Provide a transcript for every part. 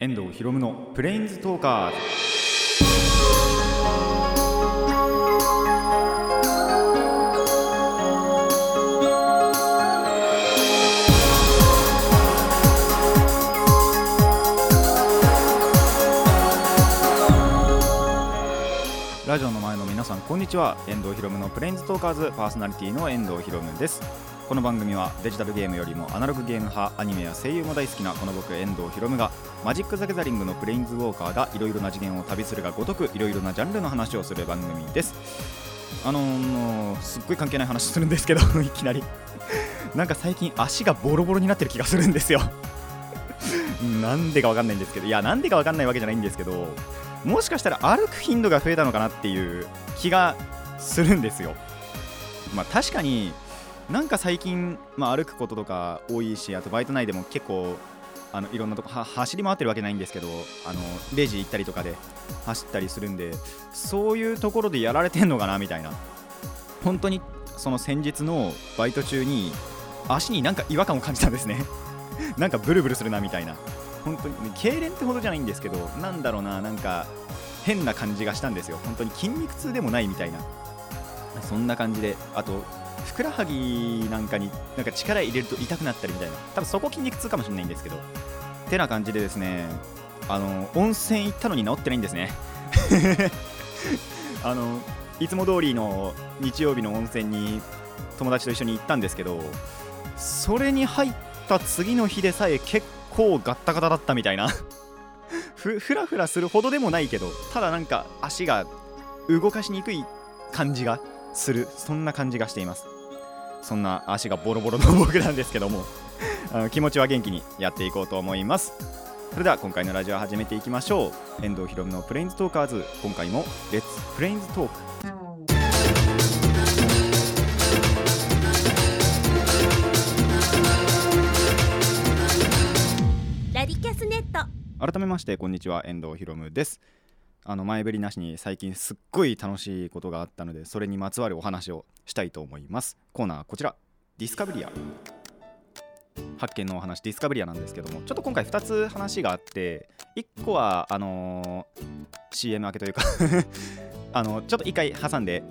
遠藤ひろむのプレインズトーカーズ。ラジオの前の皆さんこんにちは。遠藤ひろむのプレインズトーカーズ。パーソナリティの遠藤ひろむです。この番組はデジタルゲームよりもアナログゲーム派アニメや声優も大好きなこの僕遠藤ひろむがマジック・ザ・ギャザリングのプレインズウォーカーがいろいろな次元を旅するがごとくいろいろなジャンルの話をする番組です。あのー、すっごい関係ない話するんですけど いきなり。なんか最近足がボロボロになってる気がするんですよ。なんでかわかんないんですけど。いやなんでかわかんないわけじゃないんですけどもしかしたら歩く頻度が増えたのかなっていう気がするんですよ。まあ確かになんか最近、まあ、歩くこととか多いしあとバイト内でも結構あのいろんなとこ走り回ってるわけないんですけどあのレジ行ったりとかで走ったりするんでそういうところでやられてんのかなみたいな。本当にその先日のバイト中に足になんか違和感を感じたんですね。なんかブルブルするなみたいな。本当に痙攣ってほどじゃないんですけどなんだろうななんか変な感じがしたんですよ。本当に筋肉痛でもないみたいな。そんな感じであとふくらはぎなんかになんか力入れると痛くなったりみたいな。多分そこ筋肉痛かもしれないんですけど。てな感じでですねあの温泉行ったのに治ってないんですね。あのいつも通りの日曜日の温泉に友達と一緒に行ったんですけどそれに入った次の日でさえ結構ガッタガタだったみたいな。ふふらふらするほどでもないけどただなんか足が動かしにくい感じが。するそんな感じがしています。そんな足がボロボロの僕なんですけども。気持ちは元気にやっていこうと思います。それでは今回のラジオ始めていきましょう。遠藤ひろむのプレインズトーカーズ。今回も Let's Plains Talk ラディキャスネット。改めましてこんにちは。遠藤ひろむですあの前振りなしに最近すっごい楽しいことがあったのでそれにまつわるお話をしたいと思います。コーナーこちら。ディスカブリア。発見のお話ディスカブリアなんですけどもちょっと今回2つ話があって1個はあのー CM 明けというか あのちょっと1回挟んで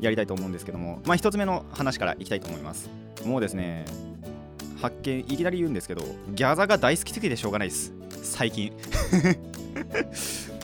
やりたいと思うんですけどもまあ1つ目の話からいきたいと思います。もうですね発見いきなり言うんですけどギャザが大好きすぎてしょうがないです。最近。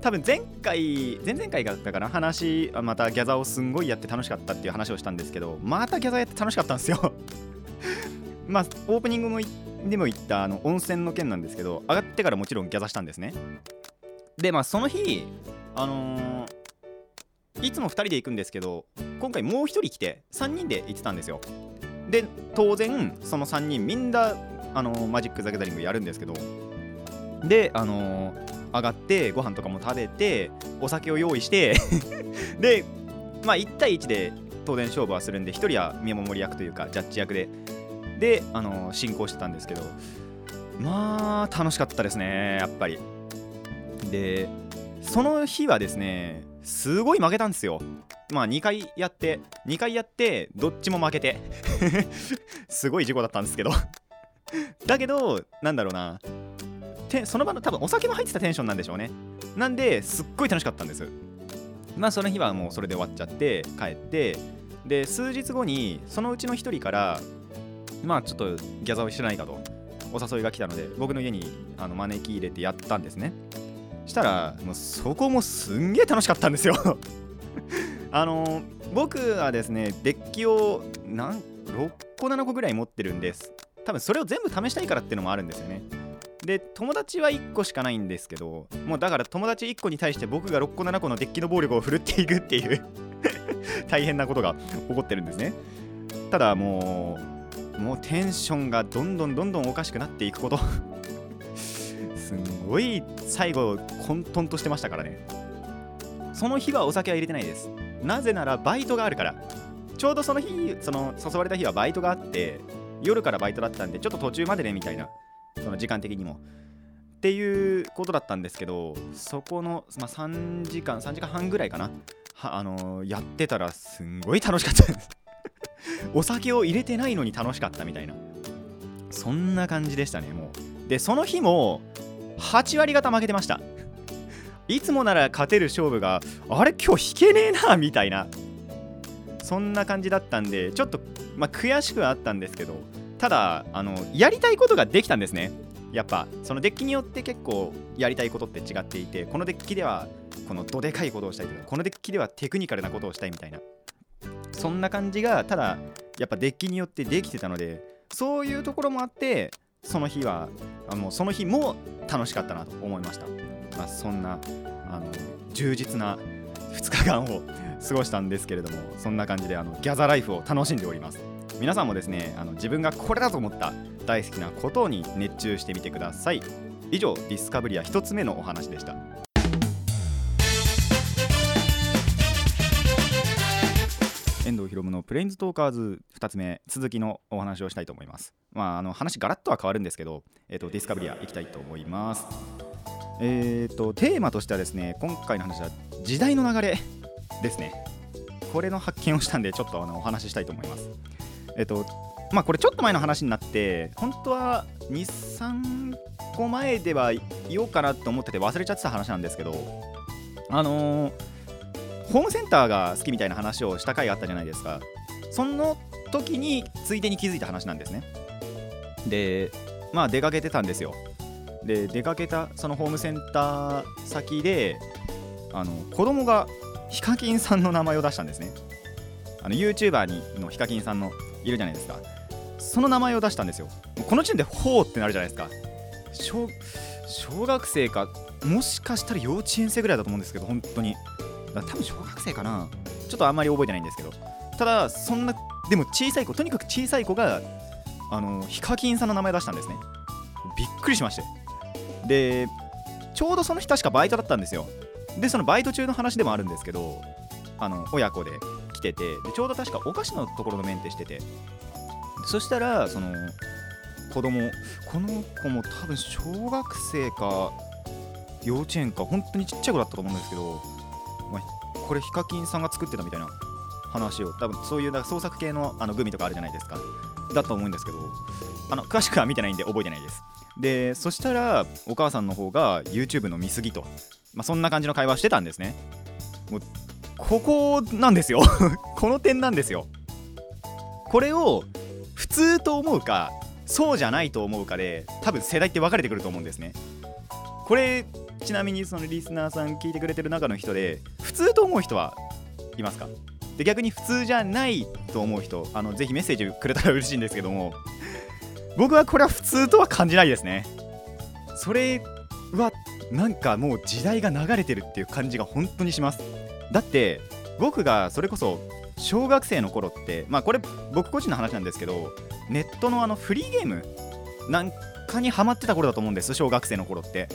多分前回前々回だったかな話またギャザーをすんごいやって楽しかったっていう話をしたんですけどまたギャザーやって楽しかったんですよ。まあオープニングもでも言ったあの温泉の件なんですけど上がってからもちろんギャザーしたんですね。でまあその日あのーいつも2人で行くんですけど今回もう1人来て3人で行ってたんですよ。で当然その3人みんなあのーマジック・ザ・ギャザリングやるんですけどであのー上がってご飯とかも食べてお酒を用意して でまあ1対1で当然勝負はするんで1人は見守り役というかジャッジ役で。であの進行してたんですけどまあ楽しかったですねやっぱり。でその日はですねすごい負けたんですよ。まあ2回やって2回やってどっちも負けて。すごい事故だったんですけど。だけどなんだろうなてその場の多分お酒も入ってたテンションなんでしょうね。なんですっごい楽しかったんです。まあその日はもうそれで終わっちゃって帰ってで数日後にそのうちの1人からまあちょっとギャザーをしてないかとお誘いが来たので僕の家にあの招き入れてやったんですね。したらもうそこもすんげえ楽しかったんですよ。あの僕はですねデッキをなん6個7個ぐらい持ってるんです。多分それを全部試したいからっていうのもあるんですよね。で友達は1個しかないんですけどもうだから友達1個に対して僕が6個7個のデッキの暴力を振るっていくっていう 大変なことが起こってるんですね。ただもうもうテンションがどんどんどんどんおかしくなっていくこと。すんごい最後混沌としてましたからね。その日はお酒は入れてないです。なぜならバイトがあるから。ちょうどその日その誘われた日はバイトがあって夜からバイトだったんでちょっと途中までねみたいな。その時間的にも。っていうことだったんですけどそこの、まあ、3時間3時間半ぐらいかな。あのーやってたらすんごい楽しかったです。お酒を入れてないのに楽しかったみたいな。そんな感じでしたねもう。でその日も8割方負けてました。いつもなら勝てる勝負があれ今日引けねえなみたいな。そんな感じだったんでちょっと、まあ、悔しくはあったんですけどただあのやりたいことができたんですね。やっぱそのデッキによって結構やりたいことって違っていてこのデッキではこのどでかいことをしたいとかこのデッキではテクニカルなことをしたいみたいな。そんな感じがただやっぱデッキによってできてたのでそういうところもあってその日はあのその日も楽しかったなと思いました、まあ、そんなあの充実な2日間を過ごしたんですけれどもそんな感じであのギャザライフを楽しんでおります。皆さんもですねあの自分がこれだと思った大好きなことに熱中してみてください。以上ディスカブリア1つ目のお話でした。遠藤ひろむのプレインズトーカーズ2つ目続きのお話をしたいと思います。まああの話ガラッとは変わるんですけど、えーと、ディスカブリアいきたいと思います。えーとテーマとしてはですね今回の話は時代の流れですね。これの発見をしたんでちょっとあのお話ししたいと思います。えっとまあこれちょっと前の話になって本当は23個前では言おうかなと思ってて忘れちゃってた話なんですけどあのー、ホームセンターが好きみたいな話をした回があったじゃないですか。その時についでに気づいた話なんですね。でまあ出かけてたんですよ。で出かけたそのホームセンター先であの子供がヒカキンさんの名前を出したんですね。あの YouTuber にのヒカキンさんのいるじゃないですか。その名前を出したんですよ。この時点でほうってなるじゃないですか。小小学生かもしかしたら幼稚園生ぐらいだと思うんですけど本当に。多分小学生かな。ちょっとあんまり覚えてないんですけど。ただそんなでも小さい子とにかく小さい子があのヒカキンさんの名前出したんですね。びっくりしまして。でちょうどその日確かバイトだったんですよ。でそのバイト中の話でもあるんですけどあの親子で。来ててでちょうど確かお菓子のところのメンテしてて。そしたらその子供この子も多分小学生か幼稚園か本当にちっちゃい子だったと思うんですけど、ま、これヒカキンさんが作ってたみたいな話を多分そういう創作系のあのグミとかあるじゃないですか。だと思うんですけどあの詳しくは見てないんで覚えてないです。でそしたらお母さんの方が YouTube の見過ぎと、まあ、そんな感じの会話してたんですね。もうここなんですよ。この点なんですよ。これを普通と思うかそうじゃないと思うかで多分世代って分かれてくると思うんですね。これちなみにそのリスナーさん聞いてくれてる中の人で普通と思う人はいますか？で逆に普通じゃないと思う人あのぜひメッセージくれたら嬉しいんですけども僕はこれは普通とは感じないですね。それはなんかもう時代が流れてるっていう感じが本当にします。だって僕がそれこそ小学生の頃ってまあこれ僕個人の話なんですけどネットのあのフリーゲームなんかにハマってた頃だと思うんです小学生の頃って。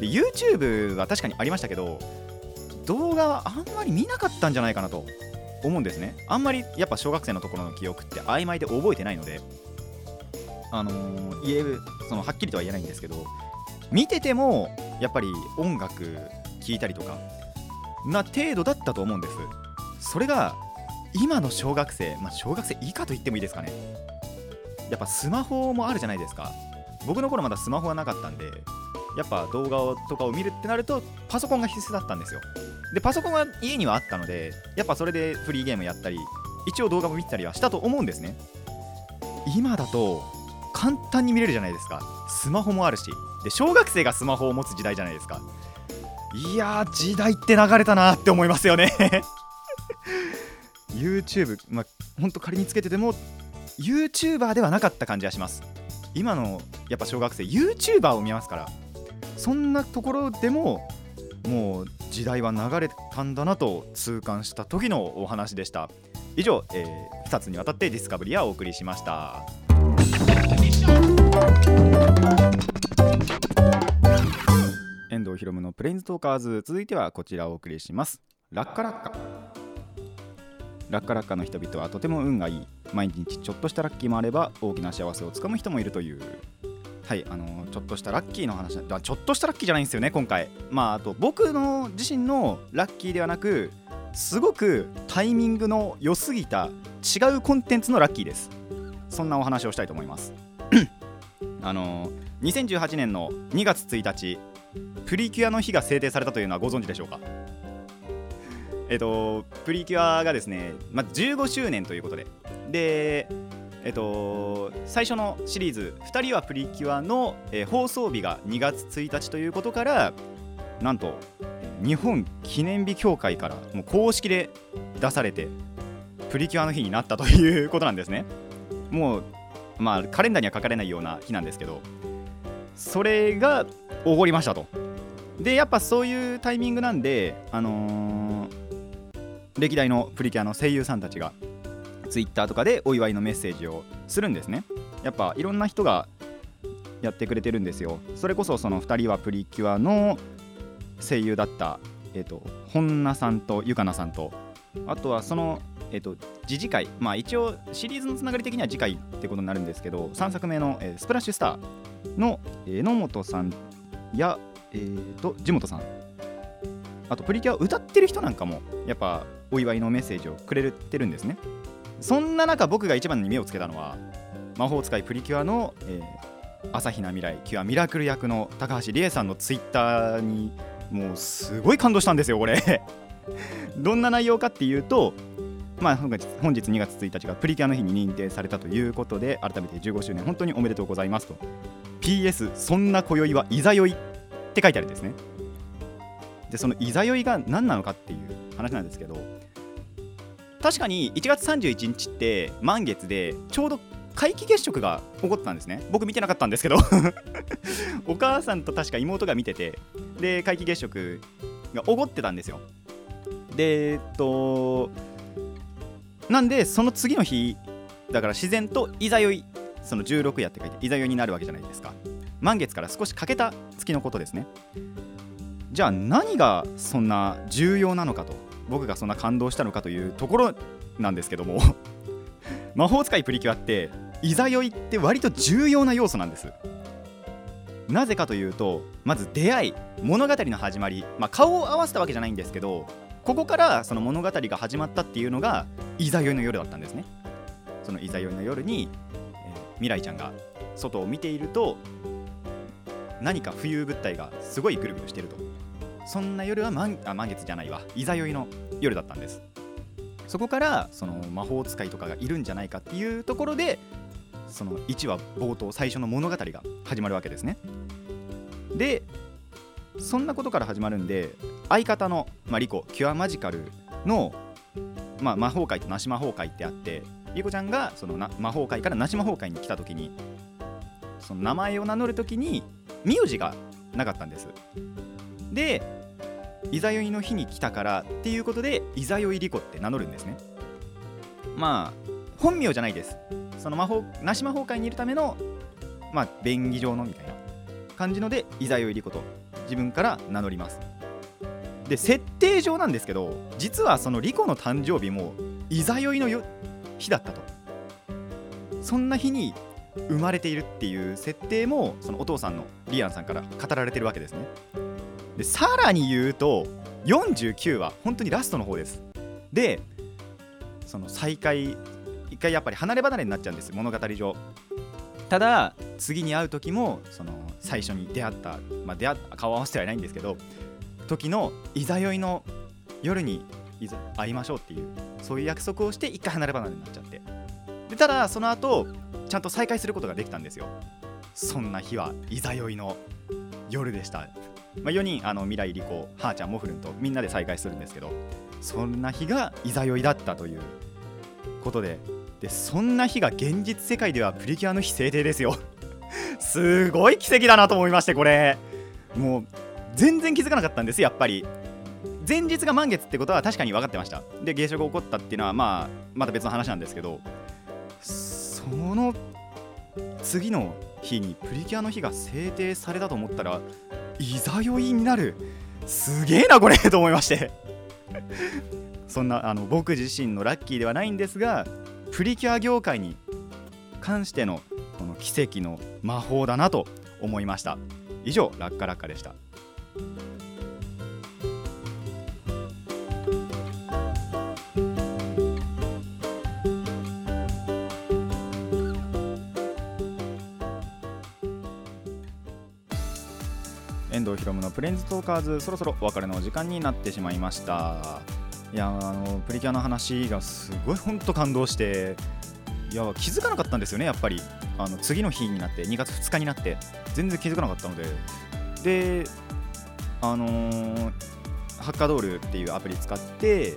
で YouTube は確かにありましたけど動画はあんまり見なかったんじゃないかなと思うんですね。あんまりやっぱ小学生のところの記憶って曖昧で覚えてないので。あのー、言えるそのはっきりとは言えないんですけど見ててもやっぱり音楽聴いたりとかな程度だったと思うんです。それが今の小学生、まあ、小学生以下と言ってもいいですかね。やっぱスマホもあるじゃないですか。僕の頃まだスマホはなかったんでやっぱ動画とかを見るってなるとパソコンが必須だったんですよ。でパソコンが家にはあったのでやっぱそれでフリーゲームやったり一応動画も見てたりはしたと思うんですね。今だと簡単に見れるじゃないですか。スマホもあるし。で小学生がスマホを持つ時代じゃないですか。いや時代って流れたなって思いますよね。YouTube まあほんと仮につけてても YouTuber ではなかった感じがします。今のやっぱ小学生 YouTuber を見ますからそんなところでももう時代は流れたんだなと痛感した時のお話でした。以上、えー、2つにわたってディスカブリアをお送りしました。藤ひろむのプレインズトーカーズ。続いてはこちらをお送りします。ラッカラッカ。ラッカラッカの人々はとても運がいい毎日ちょっとしたラッキーもあれば大きな幸せをつかむ人もいるという。はいあの、ちょっとしたラッキーの話ちょっとしたラッキーじゃないんですよね今回。まああと僕の自身のラッキーではなくすごくタイミングの良すぎた違うコンテンツのラッキーです。そんなお話をしたいと思います。あのー2018年の2月1日プリキュアの日が制定されたというのはご存知でしょうか？えっとプリキュアがですね、まあ、15周年ということで。でえっと最初のシリーズ「2人はプリキュアの」えー放送日が2月1日ということからなんと日本記念日協会からもう公式で出されてプリキュアの日になったということなんですね。もうまあカレンダーには書かれないような日なんですけど。それが起こりましたと。でやっぱそういうタイミングなんであのー歴代のプリキュアの声優さんたちがツイッターとかでお祝いのメッセージをするんですね。やっぱいろんな人がやってくれてるんですよ。それこそその2人はプリキュアの声優だったえっ、と本名さんとゆかなさんとあとはそのえっ、と次次回まあ一応シリーズのつながり的には次回ってことになるんですけど3作目の、えースプラッシュスターの榎本さんやえーと地本さん。あとプリキュアを歌ってる人なんかもやっぱお祝いのメッセージをくれてるんですね。そんな中僕が一番に目をつけたのは魔法使いプリキュアの、えー朝比奈未来キュアミラクル役の高橋理恵さんのツイッターにもうすごい感動したんですよこれ。どんな内容かっていうとまあ本日2月1日がプリキュアの日に認定されたということで改めて15周年本当におめでとうございますと。PS そんな今宵はいざ酔いって書いてあるんですね。でそのいざ酔いが何なのかっていう話なんですけど確かに1月31日って満月でちょうど皆既月食が起こったんですね。僕見てなかったんですけど。お母さんと確か妹が見ててで皆既月食が起こってたんですよ。でえっとなんでその次の日だから自然といざ酔いその16夜って書いていざ酔いになるわけじゃないですか。満月から少し欠けた月のことですね。じゃあ何がそんな重要なのかと僕がそんな感動したのかというところなんですけども。魔法使いプリキュアっていざ酔いって割と重要な要素なんです。なぜかというとまず出会い物語の始まり、まあ、顔を合わせたわけじゃないんですけどここからその物語が始まったっていうのがいざ酔いの夜だったんですね。そのいざ酔いの夜に、未来ちゃんが外を見ていると何か浮遊物体がすごいぐるぐるしてると。そんな夜は満あ満月じゃないわ。いざ酔いの夜だったんです。そこからその魔法使いとかがいるんじゃないかっていうところでその1話冒頭最初の物語が始まるわけですね。でそんなことから始まるんで相方の、まあ、リコキュアマジカルの、まあ、魔法界となし魔法界ってあってリコちゃんがそのな魔法界からなし魔法界に来た時にその名前を名乗る時に名字がなかったんです。でいざ酔いの日に来たからっていうことでいざ酔いリコって名乗るんですね。まあ本名じゃないです。その魔法なし魔法界にいるためのまあ便宜上のみたいな感じのでいざ酔いリコと自分から名乗ります。で設定上なんですけど実はそのリコの誕生日もいざ酔いのよ日だったと。そんな日に生まれているっていう設定もそのお父さんのリアンさんから語られてるわけですね。でさらに言うと49は本当にラストの方です。でその再会一回やっぱり離れ離れになっちゃうんです物語上。ただ次に会う時もその最初に出会った、まあ、出会った顔合わせてはいないんですけど時のいざ酔いの夜にいざ会いましょうっていうそういう約束をして一回離れ離れになっちゃって。でただその後ちゃんと再会することができたんですよ。そんな日はいざ酔いの夜でした、まあ、4人あの未来リコはーちゃんモフルンとみんなで再会するんですけどそんな日がいざ酔いだったという。ことででそんな日が現実世界ではプリキュアの日制定ですよ。すごい奇跡だなと思いましてこれ。もう全然気づかなかったんですやっぱり。前日が満月ってことは確かに分かってました。で現象が起こったっていうのはまあまた別の話なんですけどその次の日にプリキュアの日が制定されたと思ったらいざ酔いになる。すげえなこれと思いまして。そんなあの僕自身のラッキーではないんですがプリキュア業界に関してのこの奇跡の魔法だなと思いました。以上ラッカラッカでした。ひろむのプレインズトーカーズそろそろお別れのお時間になってしまいました。いやあのプリキュアの話がすごいほんと感動していや気づかなかったんですよねやっぱり。あの次の日になって2月2日になって全然気づかなかったので。であのーハッカドールっていうアプリ使って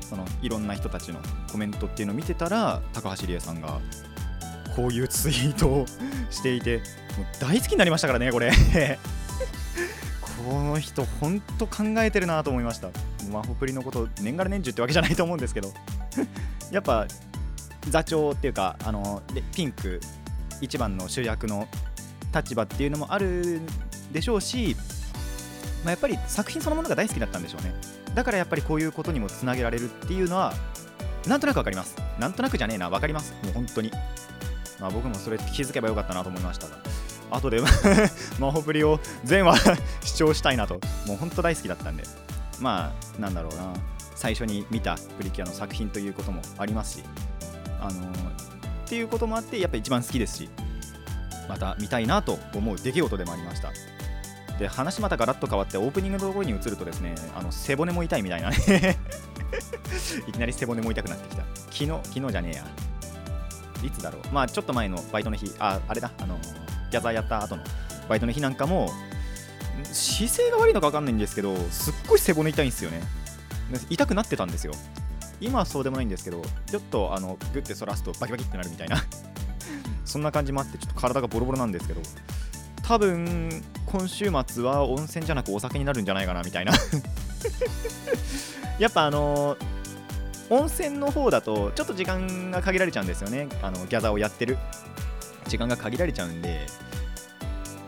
そのいろんな人たちのコメントっていうのを見てたら高橋理恵さんがこういうツイートをしていてもう大好きになりましたからねこれ。この人ほんと考えてるなと思いました。マホプリのこと年がら年中ってわけじゃないと思うんですけど。やっぱ座長っていうかあのでピンク一番の主役の立場っていうのもあるでしょうし、まあ、やっぱり作品そのものが大好きだったんでしょうね。だからやっぱりこういうことにもつなげられるっていうのはなんとなくわかります。なんとなくじゃねえな。わかります。もう本当に。まあ僕もそれ気づけばよかったなと思いましたが。後でマホプリを全話 視聴したいなともう本当大好きだったんで。まあなんだろうな。最初に見たプリキュアの作品ということもありますし。あのーっていうこともあってやっぱ一番好きですし。また見たいなと思う出来事でもありました。で話またガラッと変わってオープニングのところに移るとですねあの背骨も痛いみたいなね。いきなり背骨も痛くなってきた。昨日昨日じゃねえや。いつだろう。まあちょっと前のバイトの日。ああれだ。あのギャザーやった後のバイトの日なんかも姿勢が悪いのか分かんないんですけどすっごい背骨痛いんですよね。痛くなってたんですよ。今はそうでもないんですけどちょっとあのグッて反らすとバキバキってなるみたいな。そんな感じもあってちょっと体がボロボロなんですけど多分今週末は温泉じゃなくお酒になるんじゃないかなみたいな。やっぱあの温泉の方だとちょっと時間が限られちゃうんですよね。あのギャザーをやってる。時間が限られちゃうんで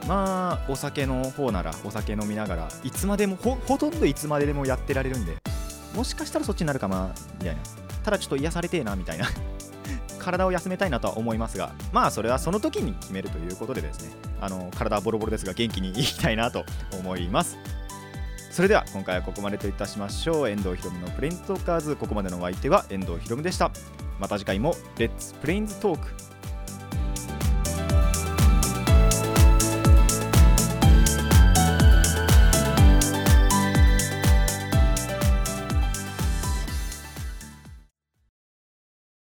まあお酒の方ならお酒飲みながらいつまでもほほとんどいつまででもやってられるんでもしかしたらそっちになるかなみたいな。ただちょっと癒されてえなみたいな。体を休めたいなとは思いますがまあそれはその時に決めるということでですね。あの体はボロボロですが元気にいきたいなと思います。それでは今回はここまでといたしましょう。遠藤ひろむのプレインズトーカーズ。ここまでのお相手は遠藤ひろむでした。また次回もレッツプレインズトーク